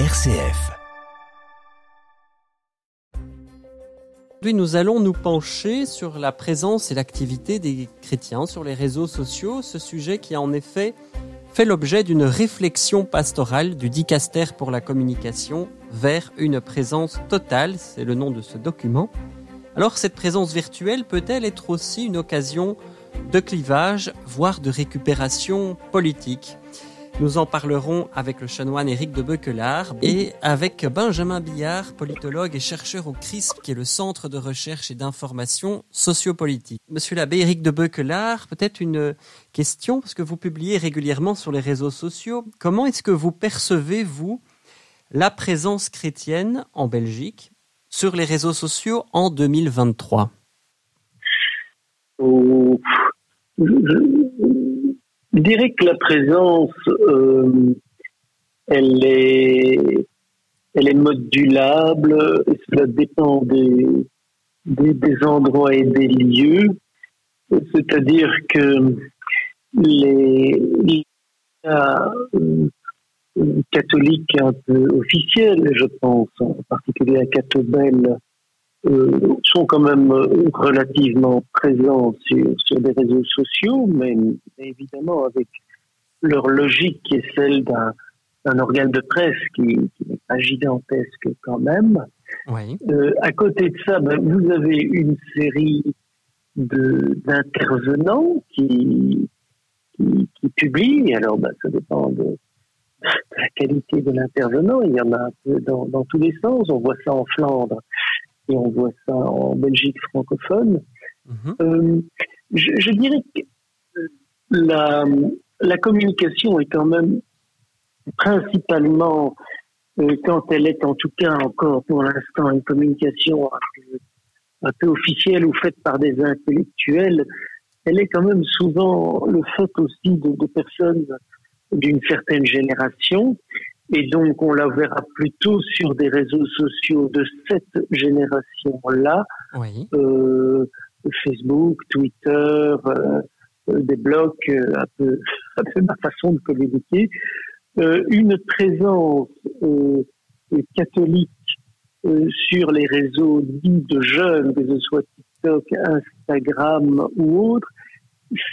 RCF. Aujourd'hui, nous allons nous pencher sur la présence et l'activité des chrétiens sur les réseaux sociaux, ce sujet qui en effet fait l'objet d'une réflexion pastorale du dicaster pour la communication vers une présence totale, c'est le nom de ce document. Alors cette présence virtuelle peut-elle être aussi une occasion de clivage, voire de récupération politique? Nous en parlerons avec le chanoine Éric de Beuquelard et avec Benjamin Billard, politologue et chercheur au CRISP, qui est le Centre de recherche et d'information sociopolitique. Monsieur l'abbé Éric de Beuquelard, peut-être une question, parce que vous publiez régulièrement sur les réseaux sociaux. Comment est-ce que vous percevez, vous, la présence chrétienne en Belgique sur les réseaux sociaux en 2023 je dirais que la présence, euh, elle est, elle est modulable. Et cela dépend des, des, endroits et des lieux. C'est-à-dire que les, les catholiques un peu officiels, je pense, en particulier à Catobel, sont quand même euh, relativement présents sur, sur des réseaux sociaux, mais, évidemment avec leur logique qui est celle d'un un organe de presse qui, qui n'est pas gigantesque quand même. Oui. Euh, à côté de ça, ben, vous avez une série d'intervenants qui, qui, qui, publient. Alors, ben, ça dépend de, de, la qualité de l'intervenant. Il y en a un peu dans, dans, tous les sens. On voit ça en Flandre et on voit ça en Belgique francophone. Mhm. Euh, je, dirais que la, la communication est quand même principalement, euh, quand elle est en tout cas encore pour l'instant une communication un peu, officielle ou faite par des intellectuels, elle est quand même souvent le fait aussi de, de personnes d'une certaine génération et donc, on la verra plutôt sur des réseaux sociaux de cette génération-là. Euh, Facebook, Twitter, euh, euh, des blogs, un, peu, un peu ma façon de communiquer. une présence catholique sur les réseaux dits de jeunes, que ce soit TikTok, Instagram ou autres,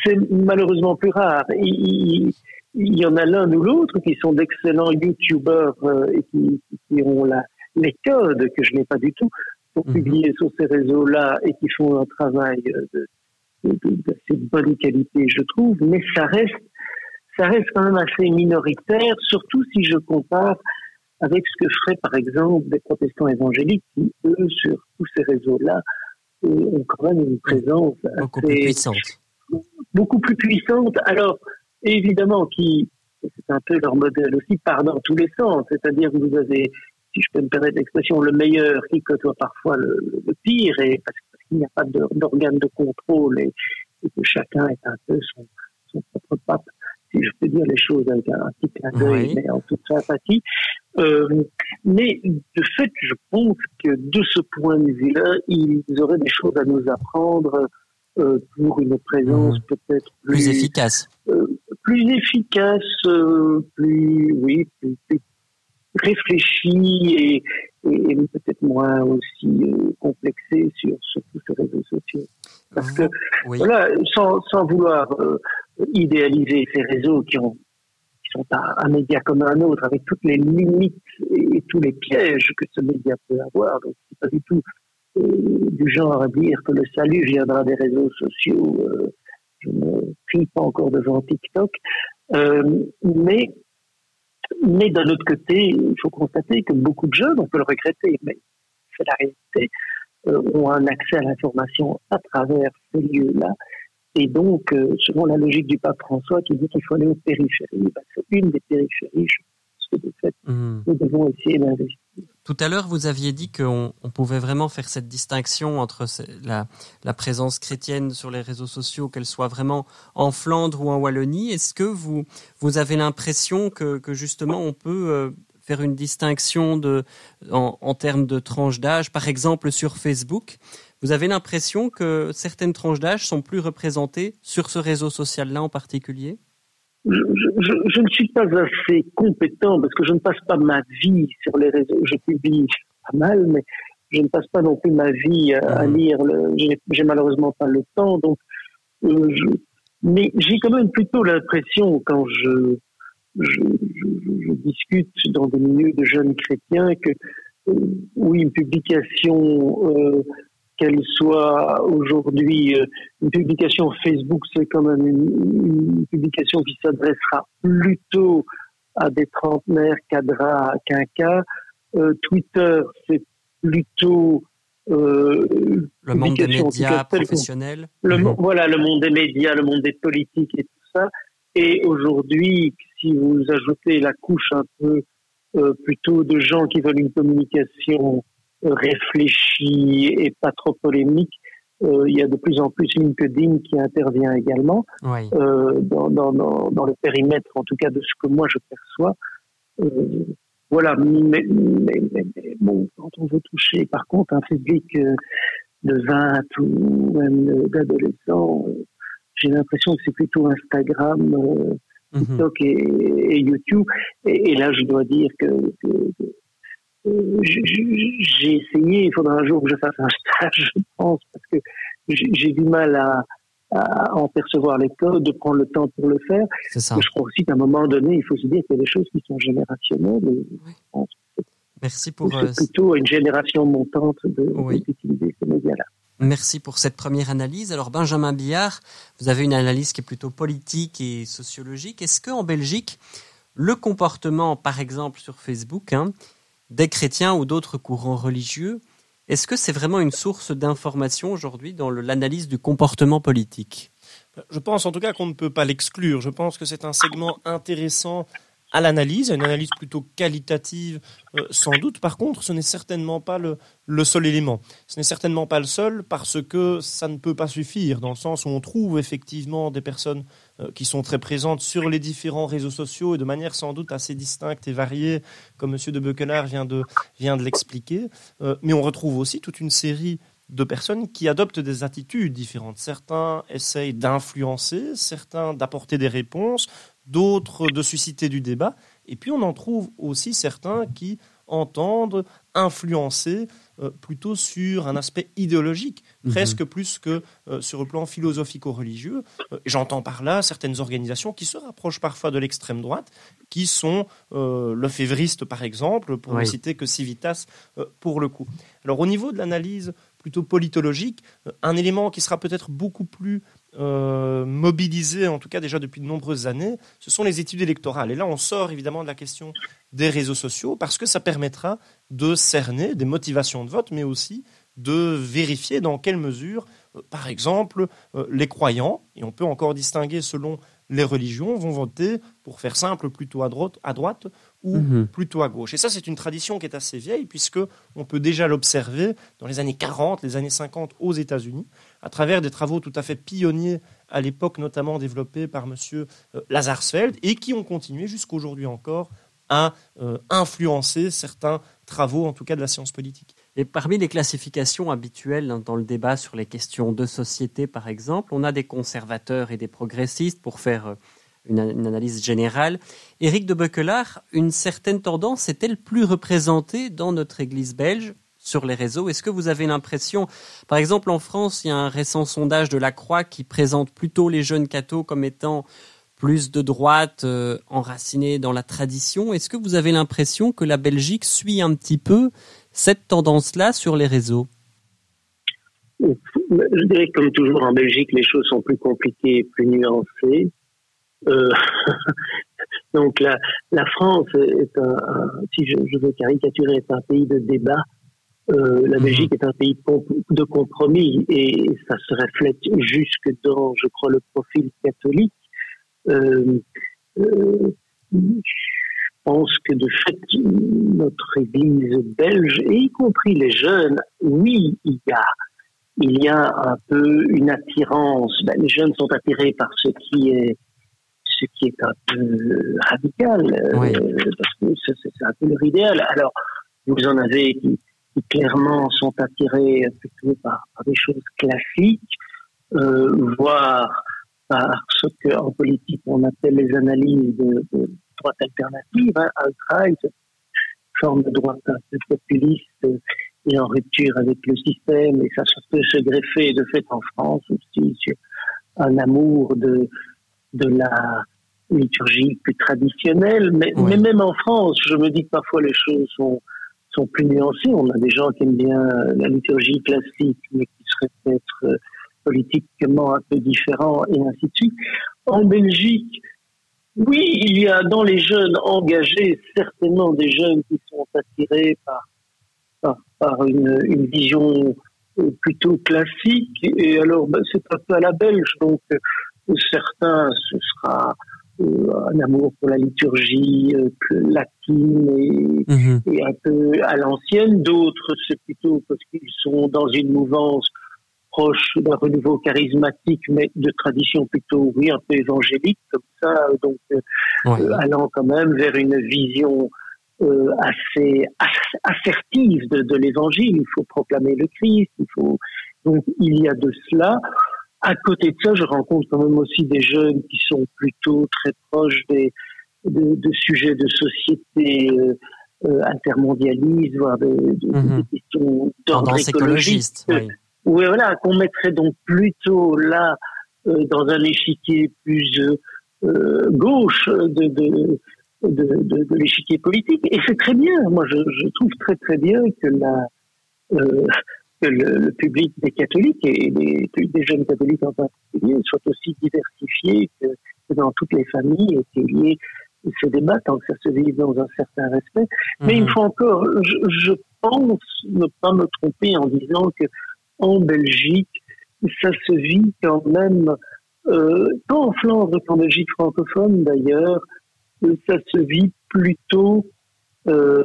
c'est malheureusement plus rare. Il, il y en a l'un ou l'autre qui sont d'excellents youtubeurs euh, et qui, qui, ont la, les codes que je n'ai pas du tout pour mhm. publier sur ces réseaux-là et qui font un travail de, d'assez bonne qualité, je trouve, mais ça reste, ça reste quand même assez minoritaire, surtout si je compare avec ce que feraient par exemple des protestants évangéliques qui, eux, sur tous ces réseaux-là, euh, ont quand même une présence beaucoup assez, plus puissante. Beaucoup plus puissante. Alors, évidemment, qui, c'est un peu leur modèle aussi, part dans tous les sens. C'est-à-dire que vous avez, si je peux me permettre l'expression, le meilleur qui côtoie parfois le, pire, et parce, qu'il n'y a pas d'organe de, contrôle et, que chacun est un peu son, son, propre pape, si je peux dire les choses avec un, petit clin d'œil, mais en toute sympathie. Euh, mais de fait, je pense que de ce point de vue-là, ils auraient des choses à nous apprendre euh, pour une présence mmh. peut-être plus, efficace. Euh, plus efficace, euh, plus oui, plus, réfléchie et, et, peut-être moins aussi euh, complexée sur, sur tous ces réseaux sociaux. Parce que voilà, sans, sans vouloir idéaliser ces réseaux qui ont qui sont un, média comme un autre, avec toutes les limites et, tous les pièges que ce média peut avoir. Donc, c'est pas du tout du genre à dire que le salut viendra des réseaux sociaux. Euh, je ne prie pas encore devant TikTok. Euh, mais mais d'un autre côté, il faut constater que beaucoup de jeunes, on peut le regretter, mais c'est la réalité, euh, ont un accès à l'information à travers ces lieux-là. Et donc, selon la logique du pape François qui dit qu'il faut aller aux périphéries, bah, c'est une des périphéries, je de fait, mmh. nous devons essayer d'investir. Tout à l'heure, vous aviez dit qu'on pouvait vraiment faire cette distinction entre la, présence chrétienne sur les réseaux sociaux, qu'elle soit vraiment en Flandre ou en Wallonie. Est-ce que vous, avez l'impression que, justement on peut euh, faire une distinction de, en, termes de tranches d'âge, par exemple sur Facebook Vous avez l'impression que certaines tranches d'âge sont plus représentées sur ce réseau social-là en particulier? Je, ne suis pas assez compétent parce que je ne passe pas ma vie sur les réseaux. Je publie pas mal, mais je ne passe pas non plus ma vie à, mmh. lire. J'ai malheureusement pas le temps, donc. Euh, je, mais j'ai quand même plutôt l'impression quand je, je, je, discute dans des milieux de jeunes chrétiens que euh, oui, une publication euh, qu'elle soit aujourd'hui euh, une publication Facebook, c'est quand même une, publication qui s'adressera plutôt à des trentenaires qu'à qu'un cas. Euh, Twitter, c'est plutôt euh, le monde des médias professionnels. Le, mhm. Voilà, le monde des médias, le monde des politiques et tout ça. Et aujourd'hui, si vous ajoutez la couche un peu euh, plutôt de gens qui veulent une communication réfléchi et pas trop polémique. Euh, il y a de plus en plus LinkedIn qui intervient également euh, dans, dans, dans, le périmètre, en tout cas de ce que moi je perçois. Euh, voilà, mais, mais, mais, bon, quand on veut toucher, par contre, un public euh, de 20 ou même d'adolescents, euh, j'ai l'impression que c'est plutôt Instagram, mhm. TikTok et, YouTube. Et, et, là, je dois dire que, que, que j'ai essayé, il faudra un jour que je fasse un stage, je pense, parce que j'ai du mal à, en percevoir les codes, de prendre le temps pour le faire. Ça. Je crois aussi qu'à un moment donné, il faut se dire qu'il y a des choses qui sont générationnelles. Merci pour. C'est euh, plutôt une génération montante d'utiliser ces médias-là. Merci pour cette première analyse. Alors Benjamin Billard, vous avez une analyse qui est plutôt politique et sociologique. Est-ce qu'en Belgique, le comportement, par exemple sur Facebook, hein, des chrétiens ou d'autres courants religieux. Est-ce que c'est vraiment une source d'information aujourd'hui dans l'analyse du comportement politique? Je pense en tout cas qu'on ne peut pas l'exclure. Je pense que c'est un segment intéressant à l'analyse, une analyse plutôt qualitative euh, sans doute. Par contre, ce n'est certainement pas le, le seul élément. Ce n'est certainement pas le seul parce que ça ne peut pas suffire, dans le sens où on trouve effectivement des personnes euh, qui sont très présentes sur les différents réseaux sociaux et de manière sans doute assez distincte et variée, comme M. de Beuquelard vient de, vient de l'expliquer. Euh, mais on retrouve aussi toute une série de personnes qui adoptent des attitudes différentes. Certains essayent d'influencer, certains d'apporter des réponses, d'autres de susciter du débat. Et puis on en trouve aussi certains qui entendent influencer euh, plutôt sur un aspect idéologique, mhm. presque plus que euh, sur le plan philosophico-religieux. Euh, j'entends par là certaines organisations qui se rapprochent parfois de l'extrême droite, qui sont le févriste par exemple, pour ne citer que Civitas pour le coup. Alors au niveau de l'analyse plutôt politologique, un élément qui sera peut-être beaucoup plus euh, mobilisé, en tout cas déjà depuis de nombreuses années, ce sont les études électorales. Et là, on sort évidemment de la question des réseaux sociaux parce que ça permettra de cerner des motivations de vote, mais aussi de vérifier dans quelle mesure, euh, par exemple, euh, les croyants, et on peut encore distinguer selon les religions, vont voter, pour faire simple, plutôt à droite ou mhm. plutôt à gauche. Et ça, c'est une tradition qui est assez vieille, puisque on peut déjà l'observer dans les années 40, les années 50 aux États-Unis, à travers des travaux tout à fait pionniers à l'époque, notamment développés par M. Euh, Lazarsfeld, et qui ont continué jusqu'aujourd'hui encore à euh, influencer certains travaux, en tout cas de la science politique. Et parmi les classifications habituelles dans le débat sur les questions de société, par exemple, on a des conservateurs et des progressistes pour faire euh, une, analyse générale. Éric de Beuquelard, une certaine tendance est-elle plus représentée dans notre Église belge sur les réseaux? Est-ce que vous avez l'impression, par exemple en France, il y a un récent sondage de la Croix qui présente plutôt les jeunes cathos comme étant plus de droite, euh, enracinés dans la tradition? Est-ce que vous avez l'impression que la Belgique suit un petit peu cette tendance-là sur les réseaux? Je dirais que comme toujours en Belgique, les choses sont plus compliquées et plus nuancées. Euh, donc la, la France est un, si je, veux caricaturer, est un pays de débat. Euh, la mhm. Belgique est un pays de compromis et ça se reflète jusque dans, je crois, le profil catholique. Euh, euh, je pense que de fait, notre Église belge, et y compris les jeunes, oui, il y a, il y a un peu une attirance. Ben, les jeunes sont attirés par ce qui est ce qui est un peu radical, euh, parce que c'est un peu leur idéal. Alors, vous en avez qui, clairement sont attirés plutôt par, des choses classiques, euh, voire par ce qu'en politique on appelle les analyses de, droite alternative, hein, alt-right, forme de droite un peu populiste et en rupture avec le système, et ça peut se greffer de fait en France aussi sur un amour de, de la liturgie plus traditionnelle, mais, mais même en France, je me dis que parfois les choses sont, sont plus nuancées. On a des gens qui aiment bien la liturgie classique, mais qui seraient peut-être euh, politiquement un peu différents, et ainsi de suite. En Belgique, oui, il y a dans les jeunes engagés certainement des jeunes qui sont attirés par, par, par une, une, vision euh, plutôt classique. Et alors, ben, c'est un peu à la belge, donc euh, certains, ce sera un amour pour la liturgie euh, latine et, mhm. et, un peu à l'ancienne. D'autres, c'est plutôt parce qu'ils sont dans une mouvance proche d'un renouveau charismatique, mais de tradition plutôt, oui, un peu évangélique, comme ça, donc euh, allant quand même vers une vision assez, assertive de, de l'évangile. Il faut proclamer le Christ, il faut donc il y a de cela. À côté de ça, je rencontre quand même aussi des jeunes qui sont plutôt très proches des, de, de sujets de société euh, euh intermondialistes, voire de, de, mhm. des questions d'ordre écologiste. Oui. voilà, qu'on mettrait donc plutôt là euh, dans un échiquier plus euh, euh gauche de, de, de, de l'échiquier politique. Et c'est très bien. Moi, je, je, trouve très très bien que la euh, que le, public des catholiques et des, des, jeunes catholiques en particulier soit aussi diversifié que, dans toutes les familles et qu'il y ait ce débat tant que ça se vive dans un certain respect. Mais une fois encore, je, je, pense ne pas me tromper en disant que en Belgique, ça se vit quand même, euh, tant en Flandre qu'en Belgique francophone d'ailleurs, ça se vit plutôt euh,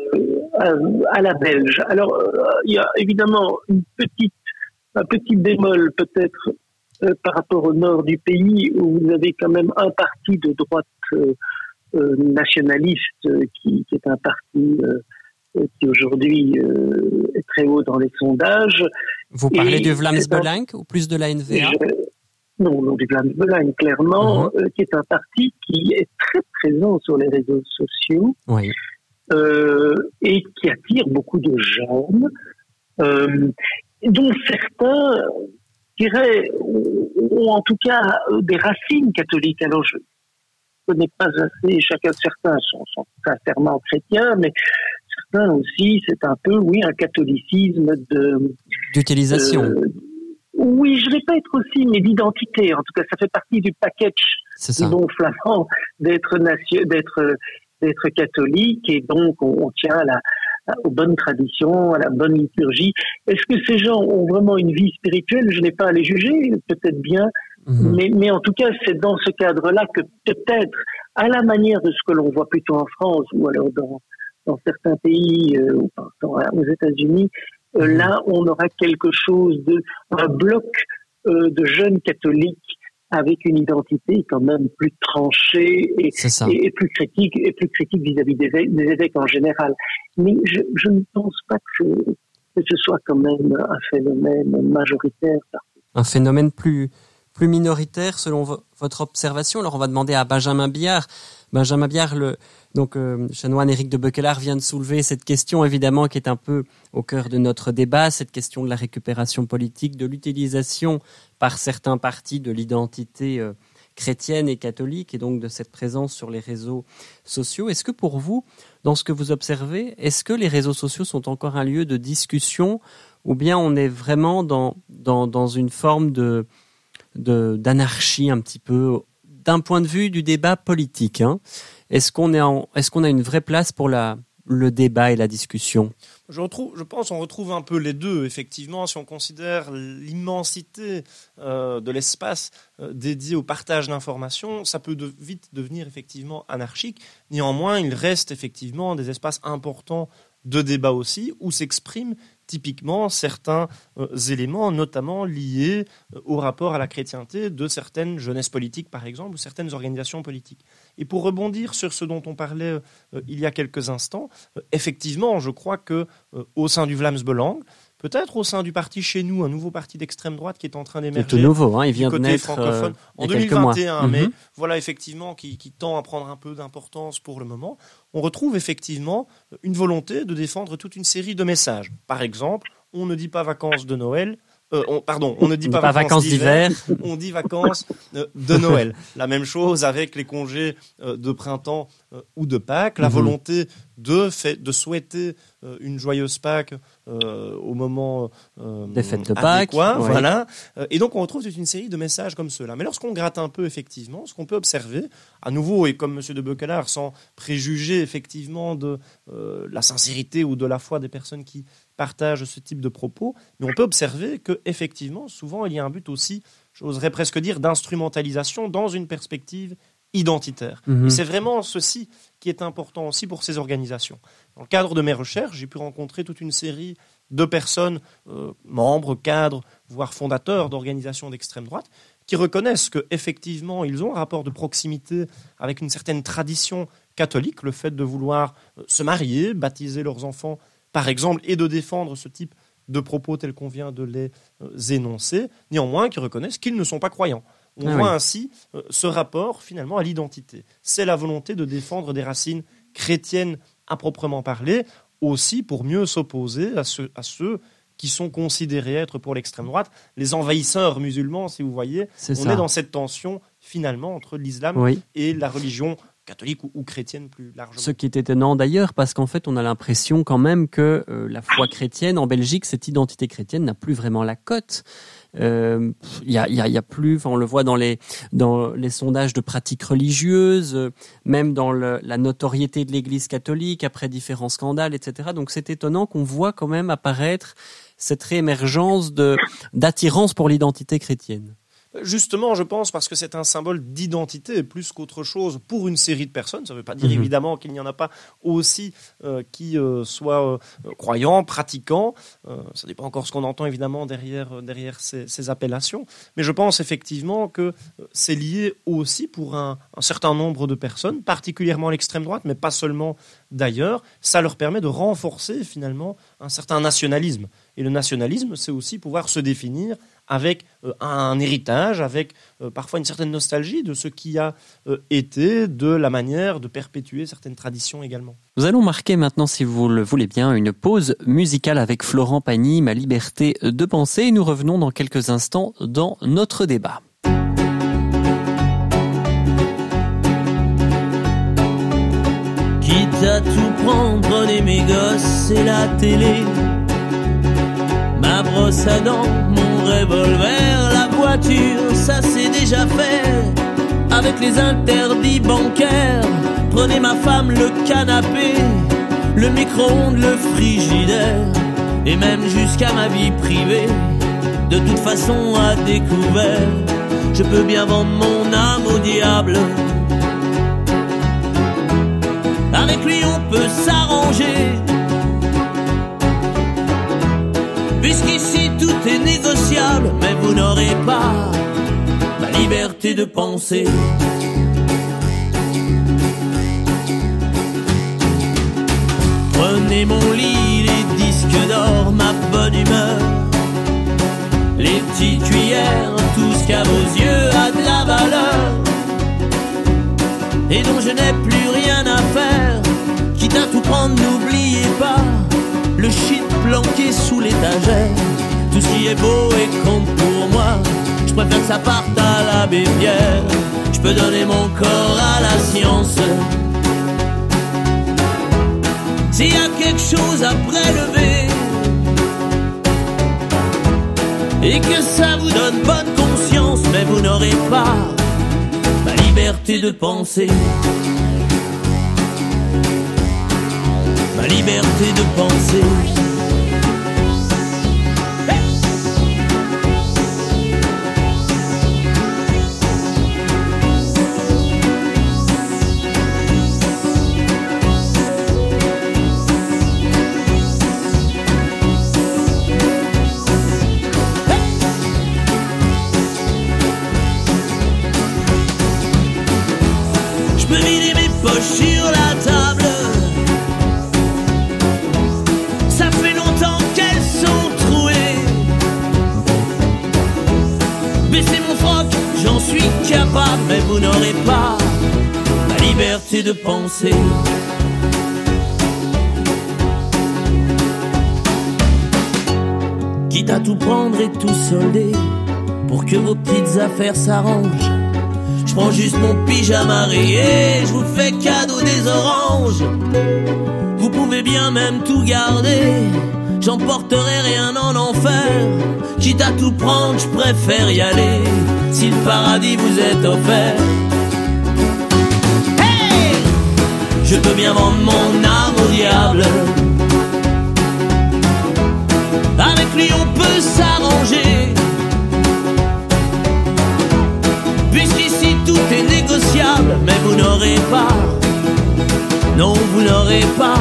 à, la belge. Alors, euh, il y a évidemment une petite, un petit bémol peut-être euh, par rapport au nord du pays où vous avez quand même un parti de droite nationaliste qui, qui, est un parti qui aujourd'hui est très haut dans les sondages. Vous parlez du Vlaams Belang ou plus de la NVA Non, non, du Vlaams Belang, clairement, mhm. qui est un parti qui est très présent sur les réseaux sociaux. Oui euh, et qui attire beaucoup de jeunes, euh, dont certains, dirais, ont en tout cas des racines catholiques. Alors je ne connais pas assez, chacun certains sont, sont sincèrement chrétiens, mais certains aussi, c'est un peu, oui, un catholicisme de d'utilisation. Euh, oui, je ne vais pas être aussi, mais d'identité. En tout cas, ça fait partie du package du bon flamand d'être d'être d'être catholique et donc on, tient à la, aux bonnes traditions, à la bonne liturgie. Est-ce que ces gens ont vraiment une vie spirituelle? Je n'ai pas à les juger, peut-être bien, mhm. mais, mais en tout cas, c'est dans ce cadre-là que peut-être, à la manière de ce que l'on voit plutôt en France ou alors dans, dans certains pays, euh, ou aux États-Unis, euh, mhm. là, on aura quelque chose de un bloc euh, de jeunes catholiques avec une identité quand même plus tranchée et, et, plus critique et plus critique vis-à-vis des, évêques en général. Mais je, je ne pense pas que, que, ce soit quand même un phénomène majoritaire. Un phénomène plus plus minoritaire selon votre observation. Alors on va demander à Benjamin Biard. Benjamin Biard, le, donc euh, chanoine Éric de Bequelard vient de soulever cette question évidemment qui est un peu au cœur de notre débat, cette question de la récupération politique, de l'utilisation par certains partis de l'identité euh, chrétienne et catholique et donc de cette présence sur les réseaux sociaux. Est-ce que pour vous, dans ce que vous observez, est-ce que les réseaux sociaux sont encore un lieu de discussion ou bien on est vraiment dans, dans, dans une forme de d'anarchie un petit peu d'un point de vue du débat politique. Hein. Est-ce qu'on est est-ce qu'on a une vraie place pour la le débat et la discussion? Je, retrouve, je pense qu'on retrouve un peu les deux, effectivement, si on considère l'immensité euh, de l'espace euh, dédié au partage d'informations, ça peut vite devenir effectivement anarchique. Néanmoins, il reste effectivement des espaces importants de débat aussi, où s'expriment typiquement certains euh, éléments, notamment liés euh, au rapport à la chrétienté de certaines jeunesses politiques, par exemple, ou certaines organisations politiques. Et pour rebondir sur ce dont on parlait euh, il y a quelques instants, effectivement, je crois que au sein du Vlaams Belang, peut-être au sein du parti chez nous, un nouveau parti d'extrême droite qui est en train d'émerger. tout nouveau, hein, il vient de naître francophone euh, en 2021, mais mhm. voilà effectivement qui, qui, tend à prendre un peu d'importance pour le moment. On retrouve effectivement une volonté de défendre toute une série de messages. Par exemple, on ne dit pas vacances de Noël, euh, pardon, on ne dit pas, vacances d'hiver, on dit vacances euh, de Noël. La même chose avec les congés de printemps ou de Pâques, la mhm. volonté de, fait, de souhaiter une joyeuse Pâques au moment des fêtes de Pâques. Voilà. Et donc on retrouve toute une série de messages comme ceux-là. Mais lorsqu'on gratte un peu effectivement, ce qu'on peut observer, à nouveau et comme M. de Beucalard, sans préjuger effectivement de la sincérité ou de la foi des personnes qui partagent ce type de propos, mais on peut observer que effectivement, souvent, il y a un but aussi, j'oserais presque dire, d'instrumentalisation dans une perspective identitaire. Mhm. Et c'est vraiment ceci qui est important aussi pour ces organisations. Dans le cadre de mes recherches, j'ai pu rencontrer toute une série de personnes, euh, membres, cadres, voire fondateurs d'organisations d'extrême droite, qui reconnaissent qu'effectivement, ils ont un rapport de proximité avec une certaine tradition catholique, le fait de vouloir euh, se marier, baptiser leurs enfants par exemple, et de défendre ce type de propos tels qu'on vient de les euh, énoncer, néanmoins qui reconnaissent qu'ils ne sont pas croyants. On ah voit ainsi euh, ce rapport finalement à l'identité. C'est la volonté de défendre des racines chrétiennes à proprement parler, aussi pour mieux s'opposer à, à ceux qui sont considérés être pour l'extrême droite les envahisseurs musulmans, si vous voyez. on est dans cette tension finalement entre l'islam et la religion catholique ou, chrétienne plus largement. Ce qui est étonnant d'ailleurs, parce qu'en fait, on a l'impression quand même que euh, la foi chrétienne en Belgique, cette identité chrétienne n'a plus vraiment la cote. Il euh, y, a, y, a, y, a, plus, on le voit dans les dans les sondages de pratiques religieuses, euh, même dans le, la notoriété de l'Église catholique après différents scandales, etc. Donc c'est étonnant qu'on voit quand même apparaître cette réémergence d'attirance pour l'identité chrétienne. Justement, je pense parce que c'est un symbole d'identité plus qu'autre chose pour une série de personnes. Ça ne veut pas dire mhm. évidemment qu'il n'y en a pas aussi euh, qui euh, soient euh, croyants, pratiquants. ça dépend encore ce qu'on entend évidemment derrière, derrière ces, appellations. Mais je pense effectivement que c'est lié aussi pour un, un, certain nombre de personnes, particulièrement l'extrême droite, mais pas seulement d'ailleurs. Ça leur permet de renforcer finalement un certain nationalisme. Et le nationalisme, c'est aussi pouvoir se définir avec euh, un héritage, avec euh, parfois une certaine nostalgie de ce qui a euh, été, de la manière de perpétuer certaines traditions également. Nous allons marquer maintenant, si vous le voulez bien, une pause musicale avec Florent Pagny, Ma liberté de penser, et nous revenons dans quelques instants dans notre débat. Quitte à tout prendre, prenez mes gosses et la télé ma brosse à dents, mon revolver, la voiture, ça c'est déjà fait. Avec les interdits bancaires, prenez ma femme, le canapé, le micro-ondes, le frigidaire, et même jusqu'à ma vie privée. De toute façon, à découvert, je peux bien vendre mon âme au diable. Avec lui, on peut s'arranger Puisqu'ici tout est négociable, mais vous n'aurez pas ma liberté de penser. Prenez mon lit, les disques d'or, ma bonne humeur, les petites cuillères, tout ce qu'à vos yeux a de la valeur, et dont je n'ai plus rien à faire, quitte à tout prendre, n'oubliez pas le shit planqué sous l'étagère. Est beau et compte pour moi, je préfère que ça parte à la bébière. Je peux donner mon corps à la science. S'il y a quelque chose à prélever, et que ça vous donne bonne conscience, mais vous n'aurez pas ma liberté de penser. Ma liberté de penser. Quitte à tout prendre et tout solder pour que vos petites affaires s'arrangent. Je prends juste mon pyjama rayé, je vous fais cadeau des oranges. Vous pouvez bien même tout garder, j'emporterai rien en enfer. Quitte à tout prendre, je préfère y aller si le paradis vous est offert. Je peux bien vendre mon âme au diable. Avec lui on peut s'arranger. Puisqu'ici tout est négociable, mais vous n'aurez pas, non vous n'aurez pas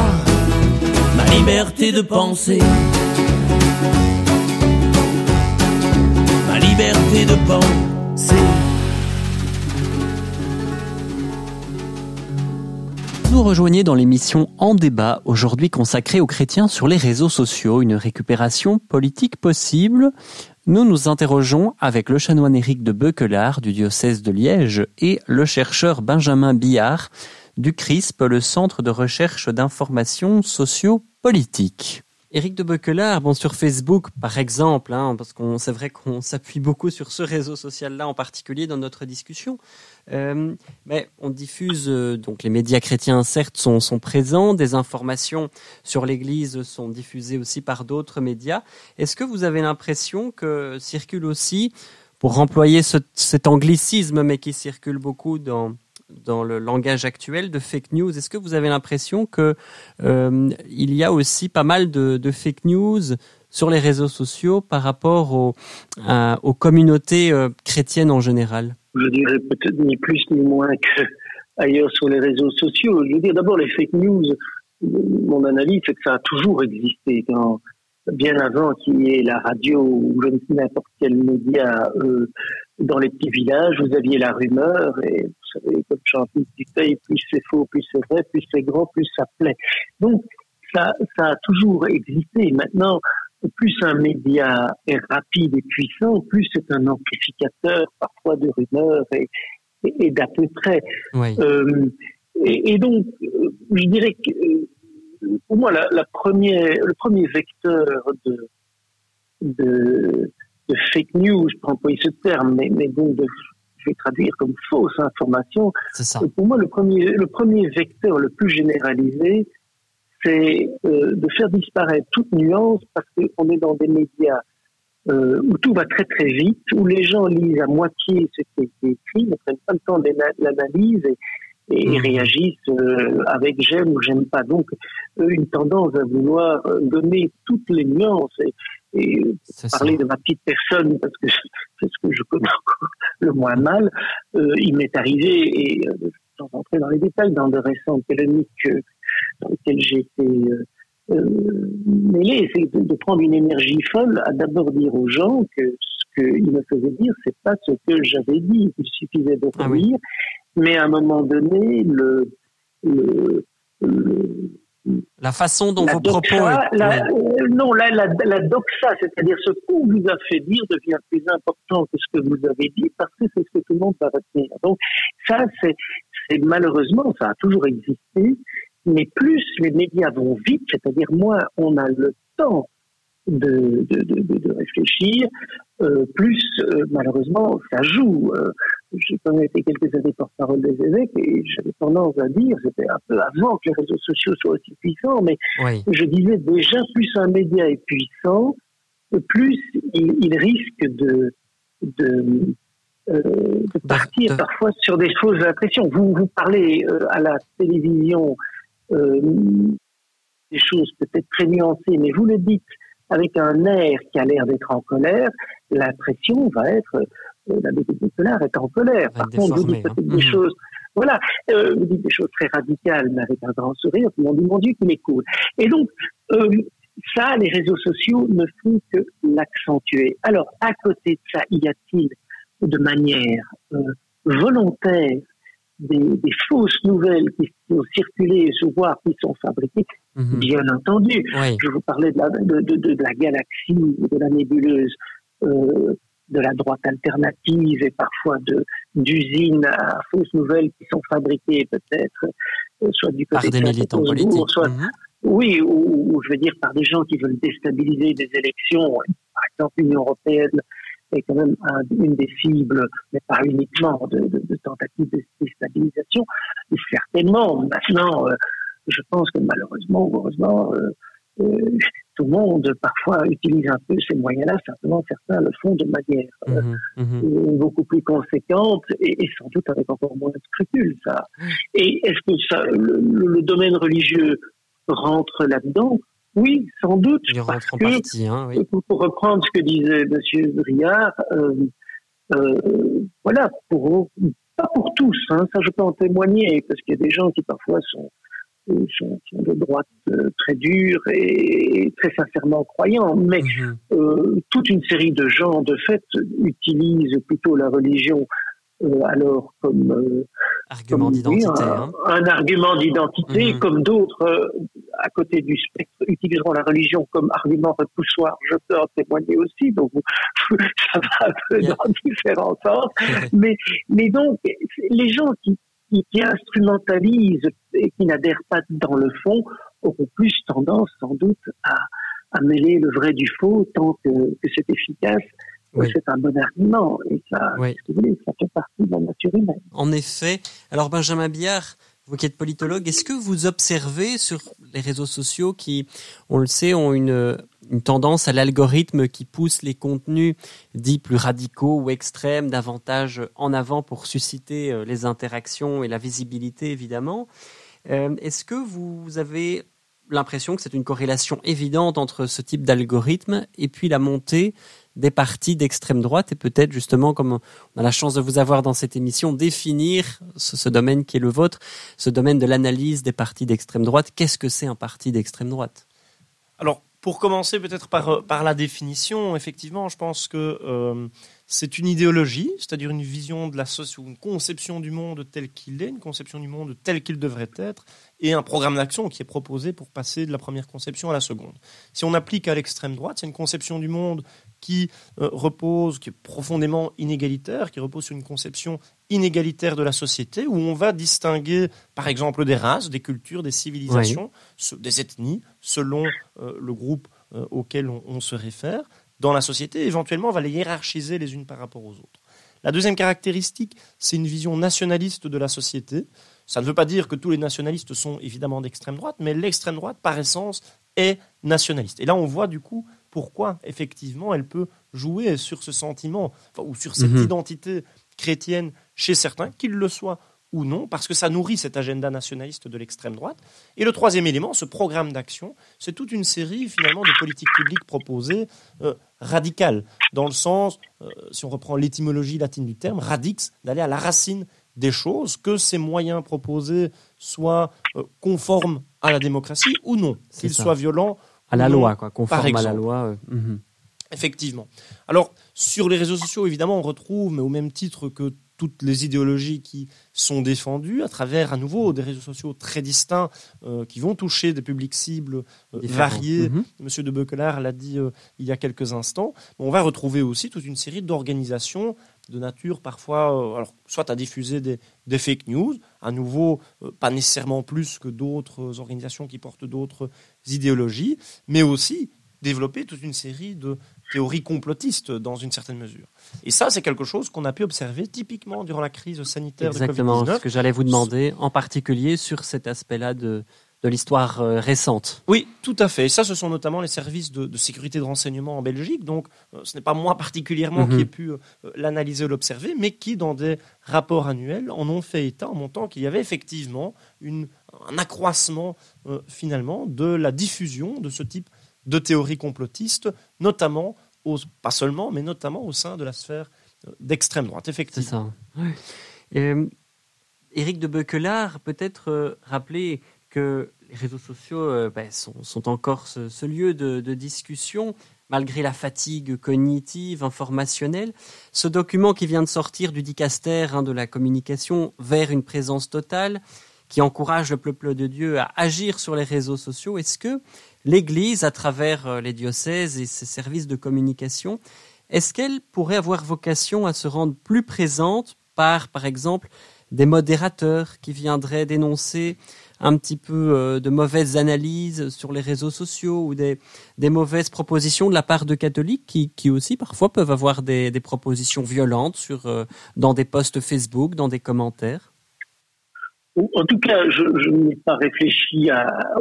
ma liberté de penser. Rejoignez dans l'émission En débat, aujourd'hui consacrée aux chrétiens sur les réseaux sociaux, une récupération politique possible. Nous nous interrogeons avec le chanoine Éric de Beuquelard du diocèse de Liège et le chercheur Benjamin Billard du CRISP, le Centre de recherche d'information socio-politique. Éric de Beuquelard, bon, sur Facebook, par exemple, hein, parce qu'on c'est vrai qu'on s'appuie beaucoup sur ce réseau social-là en particulier dans notre discussion. Euh, mais on diffuse euh, donc les médias chrétiens, certes, sont, présents, des informations sur l'Église sont diffusées aussi par d'autres médias. Est-ce que vous avez l'impression que circule aussi, pour employer ce, cet anglicisme, mais qui circule beaucoup dans dans le langage actuel de fake news? Est-ce que vous avez l'impression que euh, il y a aussi pas mal de, fake news sur les réseaux sociaux par rapport aux, communautés euh, chrétiennes en général? Je dirais peut-être ni plus ni moins que ailleurs sur les réseaux sociaux. Je veux dire d'abord les fake news. Mon analyse c'est que ça a toujours existé bien avant qu'il y ait la radio ou je ne sais n'importe quel média euh, dans les petits villages, vous aviez la rumeur et vous savez, comme Chanty disait, plus c'est faux, plus c'est vrai, plus c'est grand, plus ça plaît. Donc, ça, ça a toujours existé. Maintenant, plus un média est rapide et puissant, plus c'est un amplificateur parfois de rumeurs et, et, et d'à peu près. Oui. Euh, et, et, donc, je dirais que pour moi, la, la première, le premier vecteur de, de, de fake news, je peux employer ce terme, mais, mais donc de, je vais traduire comme fausse information. Ça. Pour moi, le premier, le premier vecteur le plus généralisé, c'est euh, de faire disparaître toute nuance parce qu'on est dans des médias euh, où tout va très très vite, où les gens lisent à moitié ce qui est écrit, ne prennent pas le temps de l'analyse et, et mmh. réagissent euh, avec j'aime ou j'aime pas. Donc, une tendance à vouloir donner toutes les nuances et, parler de ma petite personne parce que c'est ce que je connais encore le moins mal. Euh, il m'est arrivé et euh, sans entrer dans les détails dans de récentes polémiques dans lesquelles j'ai été mêlé, c'est de, de, prendre une énergie folle à d'abord dire aux gens que ce qu'ils me faisaient dire, c'est pas ce que j'avais dit. Il suffisait de ah oui. mais à un moment donné, le, le, le la façon dont la vos doxa, propos... La, euh, non, la, la, la doxa, c'est-à-dire ce qu'on vous a fait dire devient plus important que ce que vous avez dit parce que c'est ce que tout le monde va retenir. Donc ça, c'est malheureusement, ça a toujours existé, mais plus les médias vont vite, c'est-à-dire moins on a le temps de, de, de, de réfléchir, euh, plus euh, malheureusement ça joue. Euh, j'ai quand même été quelques années porte-parole des évêques et j'avais tendance à dire, c'était un peu avant que les réseaux sociaux soient aussi puissants, mais oui. je disais déjà plus un média est puissant, plus il, il risque de, de, euh, de partir de... parfois sur des fausses impressions. Vous, vous parlez euh, à la télévision des choses peut-être très nuancées, mais vous le dites avec un air qui a l'air d'être en colère, l'impression va être euh, la Nicolas est en colère. Par contre, vous dites peut-être hein. des mmh. choses, voilà, euh, vous dites des choses très radicales, mais avec un grand sourire, tout le monde dit mon Dieu qu'il est cool. Et donc, euh, ça, les réseaux sociaux ne font que l'accentuer. Alors, à côté de ça, y a-t-il de manière euh, volontaire des, des, fausses nouvelles qui ont circulé, voire qui sont fabriquées, mmh. bien entendu. Oui. Je vous parlais de la, de, de, de la galaxie, de la nébuleuse, euh, de la droite alternative et parfois de, d'usines à fausses nouvelles qui sont fabriquées peut-être euh, soit du côté par des militants politiques. soit Mhm. oui, ou, ou je veux dire par des gens qui veulent déstabiliser des élections. Par exemple, l'Union européenne est quand même un- une des cibles, mais pas uniquement, de, de, de tentatives de déstabilisation. Et certainement, maintenant, euh, je pense que malheureusement ou heureusement, euh, euh, tout le monde parfois utilise un peu ces moyens-là. Simplement, certains le font de manière mhm. euh, beaucoup plus conséquente et, et sans doute avec encore moins de scrupules. Ça. Et est-ce que ça, le domaine religieux rentre là-dedans? Oui, sans doute. Il parce rentre en que, partie, hein, oui. pour, reprendre ce que disait Monsieur Briard, euh, euh, voilà, pour pas pour tous, hein, ça je peux en témoigner, parce qu'il y a des gens qui parfois sont euh, sont, sont de droite euh, très dure et très sincèrement croyants, mais Mhm. euh, toute une série de gens, de fait, utilisent plutôt la religion alors comme, euh, Argument d'identité. un, hein. un argument d'identité, Mhm. comme d'autres euh, à côté du spectre utiliseront la religion comme argument repoussoir. Je peux en témoigner aussi, donc ça va un peu dans différents sens. mais, mais donc, les gens qui, qui, qui instrumentalisent et qui n'adhèrent pas dans le fond auront plus tendance, sans doute, à, à mêler le vrai du faux tant que, que c'est efficace. Oui. C'est un bon argument et ça, Oui. si vous voulez, ça fait partie de la nature humaine. En effet. Alors Benjamin Billard, vous qui êtes politologue, est-ce que vous observez sur les réseaux sociaux qui, on le sait, ont une, une tendance à l'algorithme qui pousse les contenus dits plus radicaux ou extrêmes davantage en avant pour susciter euh, les interactions et la visibilité évidemment Euh, Est-ce que vous avez l'impression que c'est une corrélation évidente entre ce type d'algorithme et puis la montée des partis d'extrême droite et peut-être justement comme on a la chance de vous avoir dans cette émission, définir ce, domaine qui est le vôtre, ce domaine de l'analyse des partis d'extrême droite. Qu'est-ce que c'est un parti d'extrême droite? Alors, pour commencer peut-être par, euh, par la définition, effectivement, je pense que euh, c'est une idéologie, c'est-à-dire une vision de la société, une conception du monde tel qu'il est, une conception du monde tel qu'il devrait être, et un programme d'action qui est proposé pour passer de la première conception à la seconde. Si on applique à l'extrême droite, c'est une conception du monde qui euh, repose, qui est profondément inégalitaire, qui repose sur une conception inégalitaire de la société, où on va distinguer, par exemple, des races, des cultures, des civilisations, des ethnies, selon euh, le groupe euh, auquel on, on se réfère dans la société, et éventuellement on va les hiérarchiser les unes par rapport aux autres. La deuxième caractéristique, c'est une vision nationaliste de la société. Ça ne veut pas dire que tous les nationalistes sont évidemment d'extrême droite, mais l'extrême droite, par essence, est nationaliste. Et là, on voit du coup pourquoi, effectivement, elle peut jouer sur ce sentiment, enfin, ou sur cette Mhm. identité chrétienne chez certains, qu'ils le soient ou non, parce que ça nourrit cet agenda nationaliste de l'extrême droite. Et le troisième élément, ce programme d'action, c'est toute une série finalement de politiques publiques proposées euh, radicales, dans le sens, euh, si on reprend l'étymologie latine du terme, radix, d'aller à la racine des choses, que ces moyens proposés soient euh, conformes à la démocratie ou non, qu'ils soient violents À la non. loi, quoi, conforme à la loi. euh, mhm. Effectivement. Alors, sur les réseaux sociaux, évidemment, on retrouve, mais au même titre que toutes les idéologies qui sont défendues, à travers, à nouveau, des réseaux sociaux très distincts, euh, qui vont toucher des publics cibles euh, variés. Mhm. Monsieur de Beuquelard l'a dit euh, il y a quelques instants. On va retrouver aussi toute une série d'organisations de nature parfois, euh, alors, soit à diffuser des, des fake news, à nouveau, euh, pas nécessairement plus que d'autres organisations qui portent d'autres idéologies, mais aussi développer toute une série de théories complotistes dans une certaine mesure. Et ça, c'est quelque chose qu'on a pu observer typiquement durant la crise sanitaire Exactement, de ce Covid-19. que j'allais vous demander, en particulier sur cet aspect-là de, de l'histoire euh, récente. Oui, tout à fait. Et ça, ce sont notamment les services de, de sécurité de renseignement en Belgique. Donc, euh, ce n'est pas moi particulièrement Mhm. qui ai pu euh, l'analyser ou l'observer, mais qui, dans des rapports annuels, en ont fait état en montant qu'il y avait effectivement une, un accroissement, euh, finalement, de la diffusion de ce type de théories complotistes, notamment, au- pas seulement, mais notamment au sein de la sphère d'extrême droite, C'est effectivement. Éric de Beuquelard, peut-être euh, rappeler que les réseaux sociaux euh, ben, sont, encore ce, lieu de, de discussion, malgré la fatigue cognitive, informationnelle. Ce document qui vient de sortir du dicaster hein, de la communication vers une présence totale, qui encourage le peuple de Dieu à agir sur les réseaux sociaux, est-ce que l'Église, à travers euh, les diocèses et ses services de communication, est-ce qu'elle pourrait avoir vocation à se rendre plus présente par, par exemple, des modérateurs qui viendraient dénoncer un petit peu euh, de mauvaises analyses sur les réseaux sociaux ou des, des mauvaises propositions de la part de catholiques qui, qui aussi parfois peuvent avoir des, des propositions violentes sur, euh, dans des posts Facebook, dans des commentaires? En tout cas, je, n'ai pas réfléchi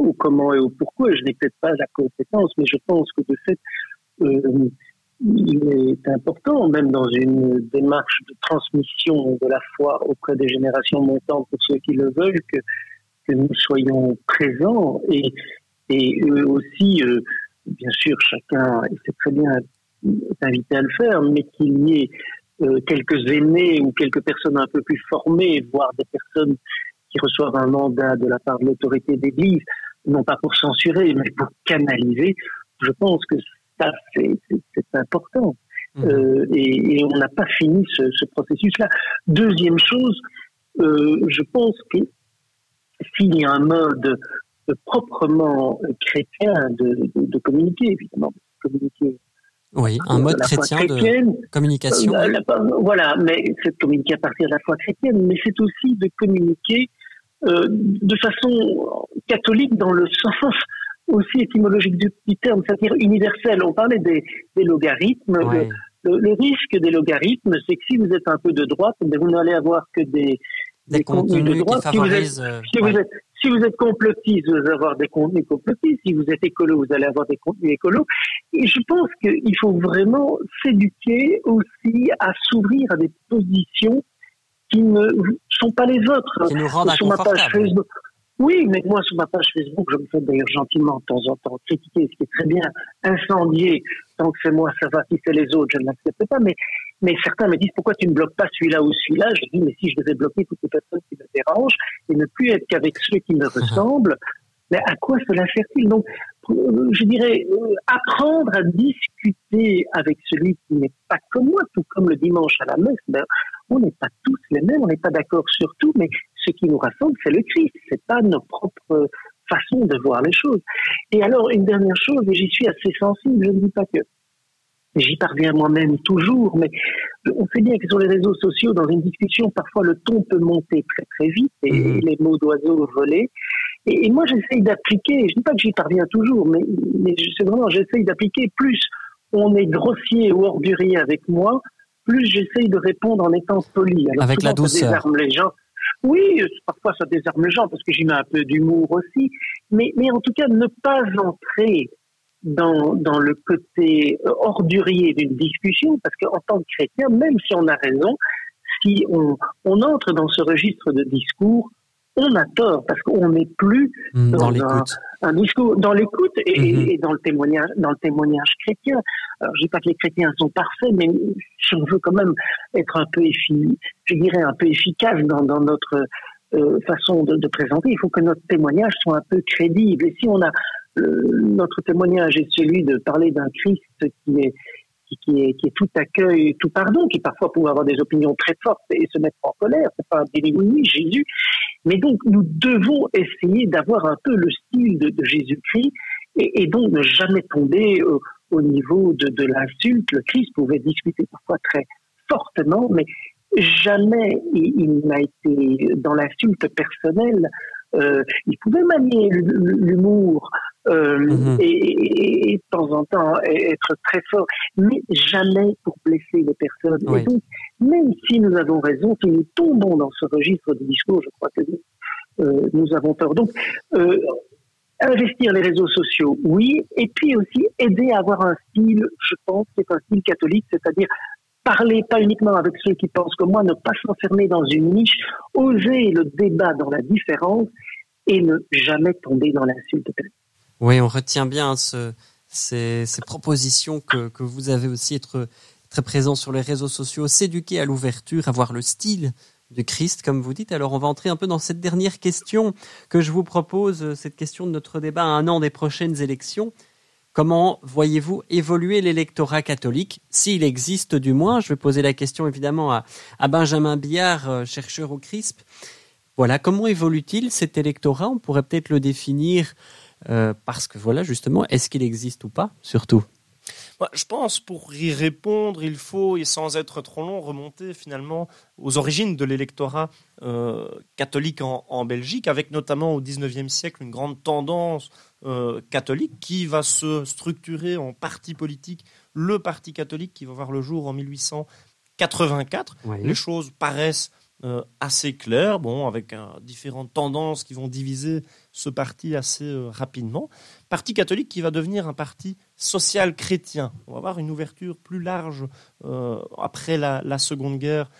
au comment et au pourquoi, je n'ai peut-être pas la compétence, mais je pense que de fait, euh, il est important, même dans une démarche de transmission de la foi auprès des générations montantes pour ceux qui le veulent, que que nous soyons présents et, et eux aussi, euh, bien sûr, chacun, et c'est très bien, est invité à le faire, mais qu'il y ait euh, quelques aînés ou quelques personnes un peu plus formées, voire des personnes qui reçoivent un mandat de la part de l'autorité d'église, non pas pour censurer, mais pour canaliser, je pense que ça, c'est important. Mmh. Euh, et, et, on n'a pas fini ce, ce processus-là. Deuxième chose, euh, je pense que s'il y a un mode proprement chrétien de, de, de communiquer, évidemment, communiquer. Oui, un mode chrétien de communication. Euh, voilà, mais c'est de communiquer à partir de la foi chrétienne, mais c'est aussi de communiquer euh, de façon catholique dans le sens aussi étymologique du, du terme, c'est-à-dire universel. On parlait des, des logarithmes. Ouais. Le, le, risque des logarithmes, c'est que si vous êtes un peu de droite, vous n'allez avoir que des, des, des contenus, de droite. Qui favorisent, euh, si, vous êtes, si, ouais. vous êtes, si vous êtes complotiste, vous allez avoir des contenus complotistes. Si vous êtes écolo, vous allez avoir des contenus écolos. Et je pense qu'il faut vraiment s'éduquer aussi à s'ouvrir à des positions qui ne sont pas les vôtres. Qui nous rendent Sur ma page Facebook, oui, mais moi, sur ma page Facebook, je me fais d'ailleurs gentiment de temps en temps critiquer, ce qui est très bien, incendier. Tant que c'est moi, ça va. Si c'est les autres, je ne l'accepte pas. Mais, mais certains me disent, pourquoi tu ne bloques pas celui-là ou celui-là? Je dis, mais si je devais bloquer toutes les personnes qui me dérangent et ne plus être qu'avec ceux qui me ressemblent, mais à quoi cela sert-il? Donc, je dirais, euh, apprendre à discuter avec celui qui n'est pas comme moi, tout comme le dimanche à la messe, ben, on n'est pas tous les mêmes, on n'est pas d'accord sur tout, mais ce qui nous rassemble, c'est le Christ, c'est pas nos propres façons de voir les choses. Et alors, une dernière chose, et j'y suis assez sensible, je ne dis pas que j'y parviens moi-même toujours, mais on sait bien que sur les réseaux sociaux, dans une discussion, parfois le ton peut monter très très vite et mmh. les mots d'oiseaux voler. Et, et moi, j'essaye d'appliquer, je dis pas que j'y parviens toujours, mais, mais c'est vraiment, j'essaye d'appliquer plus on est grossier ou ordurier avec moi, plus j'essaye de répondre en étant poli. Alors, avec la douceur. Ça désarme les gens. Oui, parfois ça désarme les gens parce que j'y mets un peu d'humour aussi, mais, mais en tout cas ne pas entrer dans, dans le côté ordurier d'une discussion, parce qu'en tant que chrétien, même si on a raison, si on, on entre dans ce registre de discours, on a tort parce qu'on n'est plus mmh, dans, dans un, un, discours dans l'écoute et, mmh. et, dans le témoignage dans le témoignage chrétien. Alors je dis pas que les chrétiens sont parfaits, mais si on veut quand même être un peu effi, je dirais un peu efficace dans, dans notre euh, façon de, de, présenter, il faut que notre témoignage soit un peu crédible. Et si on a euh, notre témoignage est celui de parler d'un Christ qui est qui est, tout accueil, tout pardon, qui parfois peut avoir des opinions très fortes et se mettre en colère. C'est pas un oui, Jésus. Mais donc, nous devons essayer d'avoir un peu le style de, Jésus-Christ et, donc ne jamais tomber au, au niveau de, de l'insulte. Le Christ pouvait discuter parfois très fortement, mais jamais il, il n'a été dans l'insulte personnelle. Euh, il pouvait manier l'humour euh, mm -hmm. et, et, et, de temps en temps être très fort, mais jamais pour blesser les personnes. Oui. Et donc, même si nous avons raison, si nous tombons dans ce registre de discours, je crois que nous, euh, nous avons tort. Donc, euh, investir les réseaux sociaux, oui, et puis aussi aider à avoir un style, je pense, qui est un style catholique, c'est-à-dire parler pas uniquement avec ceux qui pensent comme moi, ne pas s'enfermer dans une niche, oser le débat dans la différence et ne jamais tomber dans l'insulte. Oui, on retient bien ce, ces, propositions que, que, vous avez aussi être très présent sur les réseaux sociaux, s'éduquer à l'ouverture, avoir le style de Christ, comme vous dites. Alors, on va entrer un peu dans cette dernière question que je vous propose, cette question de notre débat à un an des prochaines élections. Comment voyez-vous évoluer l'électorat catholique, s'il existe du moins Je vais poser la question évidemment à, Benjamin Billard, euh, chercheur au CRISP. Voilà, comment évolue-t-il cet électorat? On pourrait peut-être le définir euh, parce que voilà, justement, est-ce qu'il existe ou pas, surtout? Je pense, pour y répondre, il faut, et sans être trop long, remonter finalement aux origines de l'électorat euh, catholique en, Belgique, avec notamment au XIXe siècle une grande tendance euh, catholique qui va se structurer en parti politique, le parti catholique qui va voir le jour en 1884. Les choses paraissent euh, assez claires, bon, avec différentes tendances qui vont diviser ce parti assez rapidement. Parti catholique qui va devenir un parti social chrétien. On va avoir une ouverture plus large après la, Seconde Guerre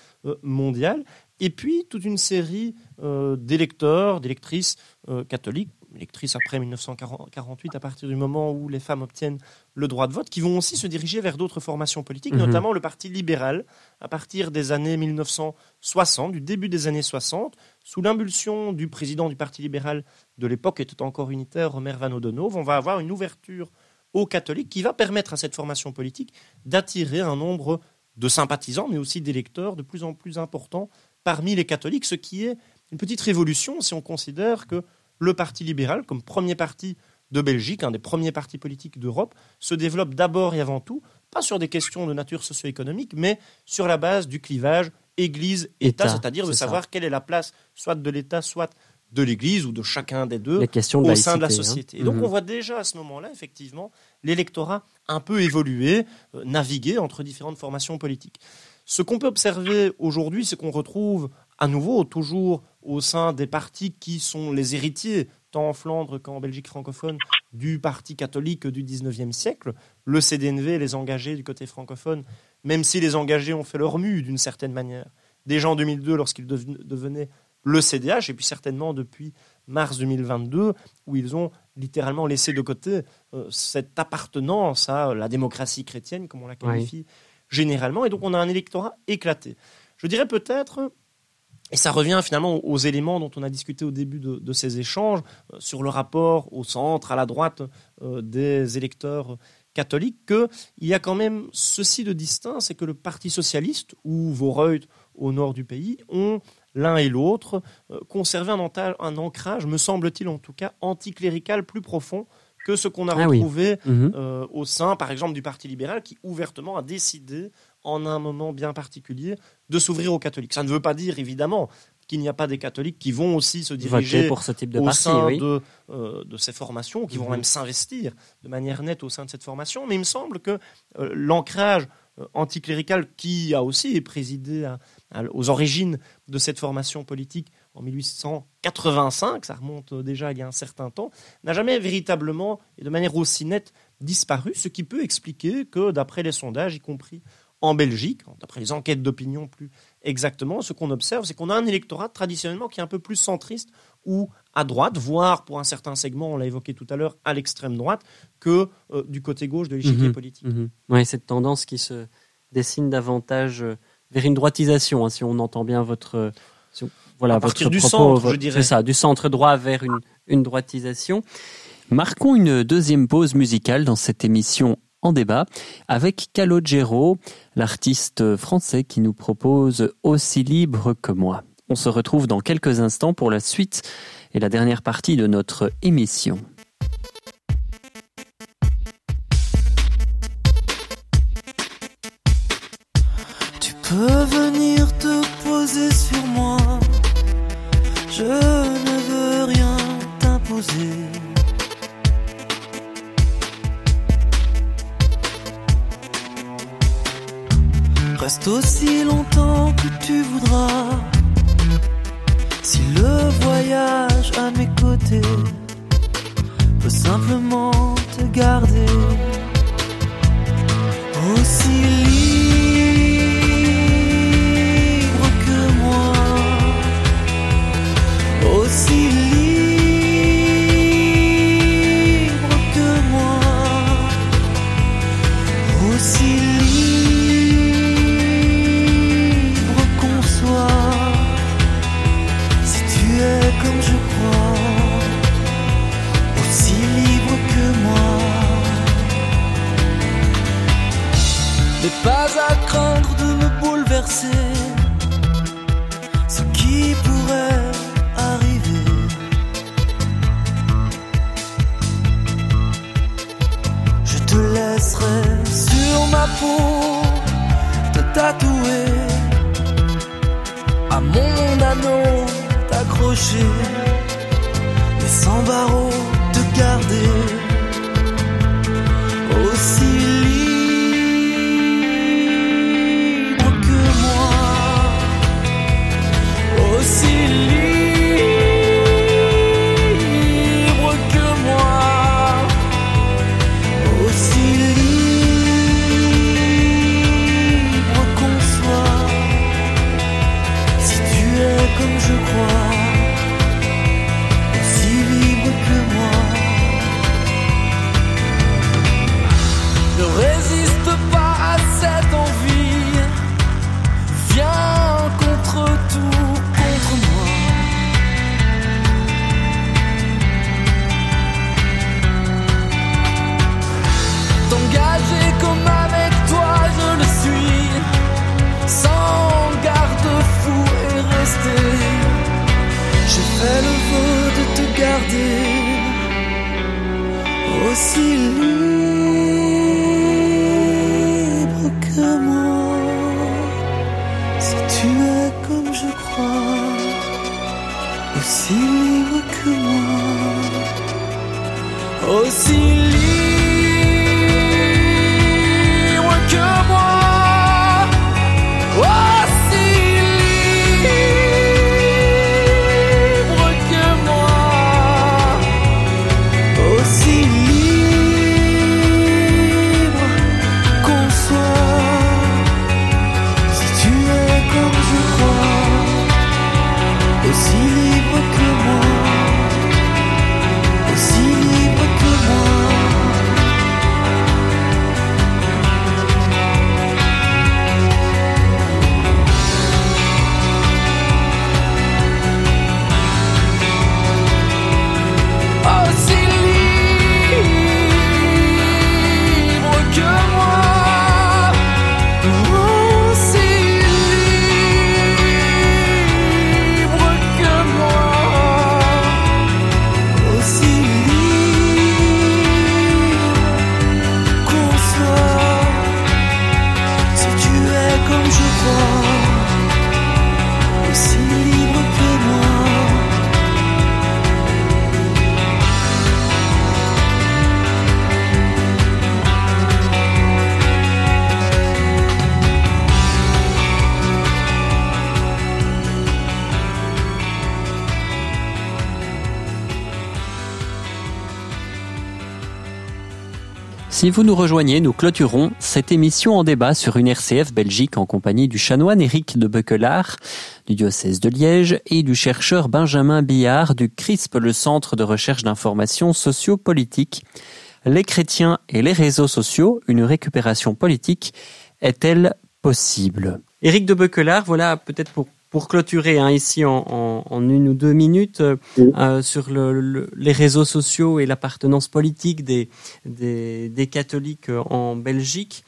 mondiale et puis toute une série euh, d'électeurs, d'électrices euh, catholiques, électrices après 1948, à partir du moment où les femmes obtiennent le droit de vote, qui vont aussi se diriger vers d'autres formations politiques, mhm. notamment le Parti libéral, à partir des années 1960, du début des années 60, sous l'impulsion du président du Parti libéral de l'époque, était encore unitaire, Omer Van Odenov, on va avoir une ouverture aux catholiques qui va permettre à cette formation politique d'attirer un nombre de sympathisants, mais aussi d'électeurs de plus en plus importants parmi les catholiques, ce qui est une petite révolution si on considère que le Parti libéral, comme premier parti de Belgique, un des premiers partis politiques d'Europe, se développe d'abord et avant tout, pas sur des questions de nature socio-économique, mais sur la base du clivage Église-État, c'est-à-dire de savoir quelle est la place soit de l'État, soit de l'Église ou de chacun des deux au sein de la hein. société. Et donc mhm. on voit déjà à ce moment-là, effectivement, l'électorat un peu évoluer, euh, naviguer entre différentes formations politiques. Ce qu'on peut observer aujourd'hui, c'est qu'on retrouve à nouveau, toujours au sein des partis qui sont les héritiers, tant en Flandre qu'en Belgique francophone, du parti catholique du 19e siècle, le CDNV, les engagés du côté francophone, même si les engagés ont fait leur mue d'une certaine manière. Déjà en 2002, lorsqu'ils devenaient le CDH, et puis certainement depuis mars 2022, où ils ont littéralement laissé de côté euh, cette appartenance à la démocratie chrétienne, comme on la qualifie généralement, et donc on a un électorat éclaté. Je dirais peut-être, et ça revient finalement aux éléments dont on a discuté au début de, ces échanges, euh, sur le rapport au centre, à la droite euh, des électeurs catholiques, qu'il y a quand même ceci de distinct, c'est que le Parti socialiste ou Voreuil au nord du pays ont l'un et l'autre euh, conservé un, un ancrage, me semble-t-il en tout cas, anticlérical plus profond que ce qu'on a ah retrouvé mhm. au sein, par exemple, du Parti libéral, qui ouvertement a décidé, en un moment bien particulier, de s'ouvrir aux catholiques. Ça ne veut pas dire, évidemment, qu'il n'y a pas des catholiques qui vont aussi se diriger pour ce type de au sein de, euh, de, ces formations, qui vont mhm. même s'investir de manière nette au sein de cette formation. Mais il me semble que euh, l'ancrage anticlérical qui a aussi présidé aux origines de cette formation politique en 1885, ça remonte déjà il y a un certain temps, n'a jamais véritablement et de manière aussi nette disparu, ce qui peut expliquer que d'après les sondages, y compris en Belgique, d'après les enquêtes d'opinion plus exactement, ce qu'on observe, c'est qu'on a un électorat traditionnellement qui est un peu plus centriste ou à droite, voire pour un certain segment, on l'a évoqué tout à l'heure, à l'extrême droite, que euh, du côté gauche de l'échiquier mhm. politique. Mhm. Oui, cette tendance qui se dessine davantage euh, vers une droitisation, hein, si on entend bien votre voilà, à partir du centre, je dirais. C'est ça, du centre droit vers une, une droitisation. Marquons une deuxième pause musicale dans cette émission en débat avec Calogero, l'artiste français qui nous propose Aussi libre que moi. On se retrouve dans quelques instants pour la suite et la dernière partie de notre émission. Tu peux venir te poser sur moi je ne veux rien t'imposer. Reste aussi longtemps que tu voudras. Si le voyage à mes côtés peut simplement te garder ce Si vous nous rejoignez, nous clôturons cette émission en débat sur une RCF Belgique en compagnie du chanoine Éric de Bequelard du diocèse de Liège et du chercheur Benjamin Billard du CRISP, le Centre de recherche d'information sociopolitique. Les chrétiens et les réseaux sociaux, une récupération politique est-elle possible? Éric de Bequelard, voilà peut-être pour pour clôturer hein, ici en, en, en, une ou deux minutes euh, euh, sur le, le, les réseaux sociaux et l'appartenance politique des, des, des catholiques euh, en Belgique.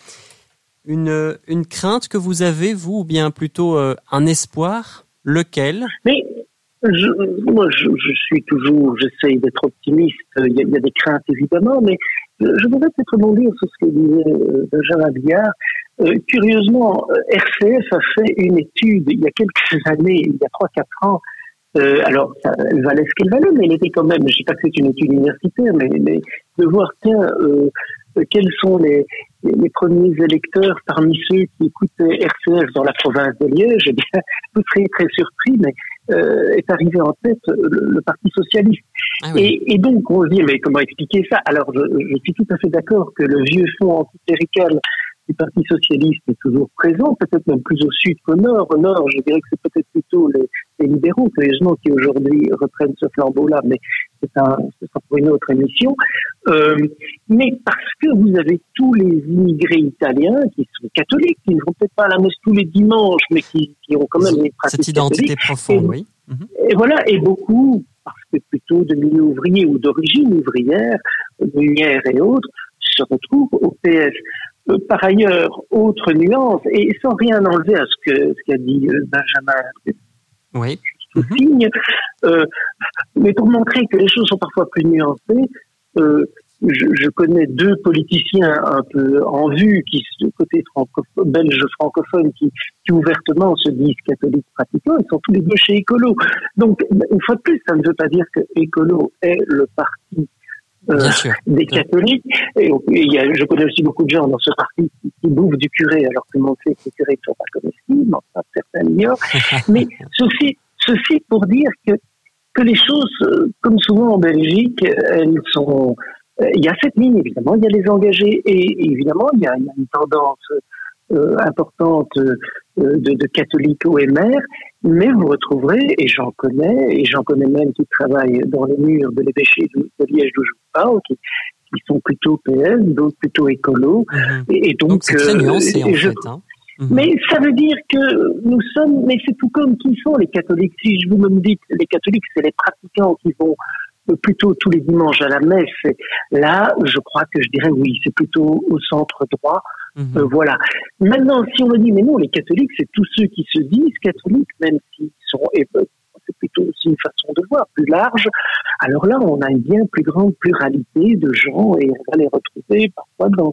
Une, une crainte que vous avez, vous, ou bien plutôt euh, un espoir? Lequel? Mais je, moi, je, je suis toujours, j'essaye d'être optimiste. Il y, a, il y, a, des craintes évidemment, mais je, voudrais peut-être rebondir sur ce que disait Benjamin Billard. Euh, curieusement, RCF a fait une étude il y a quelques années, il y a trois quatre ans. Euh, alors, ça, elle valait ce qu'elle valait, mais elle était quand même, je ne sais pas que c'est une étude universitaire, mais, mais de voir, tiens, euh, quels sont les, les premiers électeurs parmi ceux qui écoutaient RCF dans la province de Liège, eh bien, vous serez très surpris, mais euh, est arrivé en tête le, le Parti socialiste. Ah oui. et, et, donc, on se dit, mais comment expliquer ça? Alors, je, je, suis tout à fait d'accord que le vieux fonds anticlérical du Parti socialiste est toujours présent, peut-être même plus au sud qu'au nord. Au nord, je dirais que c'est peut-être plutôt les, les, libéraux, curieusement, qui aujourd'hui reprennent ce flambeau-là, mais c'est un, ce sera pour une autre émission. Euh, mais parce que vous avez tous les immigrés italiens qui sont catholiques, qui ne vont peut-être pas à la messe tous les dimanches, mais qui, qui ont quand même une pratique Cette identité catholique. profonde, et, oui. Et voilà, et beaucoup, parce que plutôt de milieu ouvrier ou d'origine ouvrière, lumière et autres, se retrouvent au PS. Euh, par ailleurs, autre nuance, et sans rien enlever à ce que ce qu'a dit euh, Benjamin oui. signe, euh, mais pour montrer que les choses sont parfois plus nuancées, euh, je, je, connais deux politiciens un peu en vue, qui côté francophone, belge francophone, qui, qui, ouvertement se disent catholiques pratiquants. Ils sont tous les deux chez Écolo. Donc, une fois de plus, ça ne veut pas dire que Écolo est le parti euh, des catholiques. Et, il y a, je connais aussi beaucoup de gens dans ce parti qui, qui bouffent du curé, alors que mon sait que les curés ne sont pas comestibles, enfin, certains l'ignorent. Mais ceci, ceci pour dire que que les choses, euh, comme souvent en Belgique, elles sont euh, il y a cette ligne, évidemment, il y a les engagés et évidemment, il y a, une tendance importante euh, de, de, catholiques OMR, mais vous retrouverez, et j'en connais, et j'en connais même qui travaillent dans les murs de l'évêché de, Liège d'où je vous parle, qui, qui, sont plutôt PS, d'autres plutôt écolos. Mhm. Et, donc, donc c'est très nuancé en fait. Hein. Mhm. Mais ça veut dire que nous sommes, mais c'est tout comme qui sont les catholiques. Si je vous me dites, les catholiques, c'est les pratiquants qui vont plutôt tous les dimanches à la messe. Là, je crois que je dirais oui, c'est plutôt au centre droit. Mhm. Euh, voilà. Maintenant, si on me dit, mais non, les catholiques, c'est tous ceux qui se disent catholiques, même s'ils sont, c'est plutôt aussi une façon de voir plus large. Alors là, on a une bien plus grande pluralité de gens et on va les retrouver parfois dans,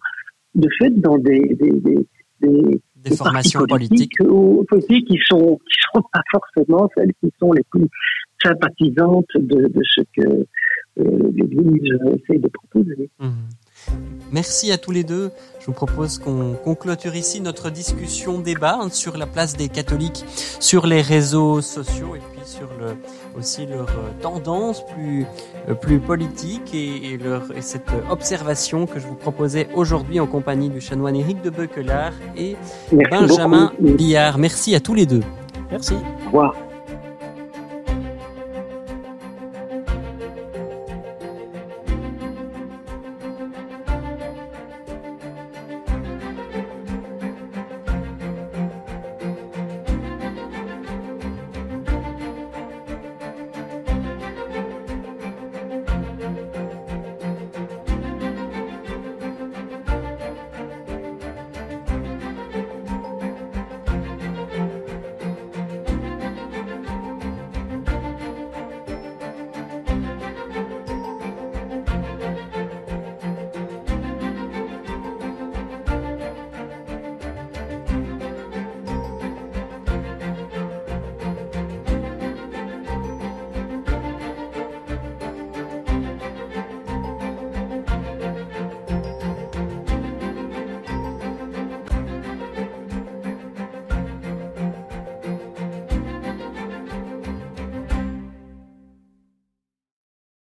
de fait, dans des, des, des, des des formations politiques, politiques qui sont qui sont pas forcément celles qui sont les plus sympathisante de, de ce que euh, l'Église essaie de proposer. Mmh. Merci à tous les deux. Je vous propose qu'on clôture ici notre discussion débat hein, sur la place des catholiques sur les réseaux sociaux et puis sur le, aussi leur euh, tendance plus, euh, plus politique et, et, leur, et cette observation que je vous proposais aujourd'hui en compagnie du chanoine Éric de Beuquelard et Merci Benjamin beaucoup. Billard. Merci à tous les deux. Merci. Au revoir.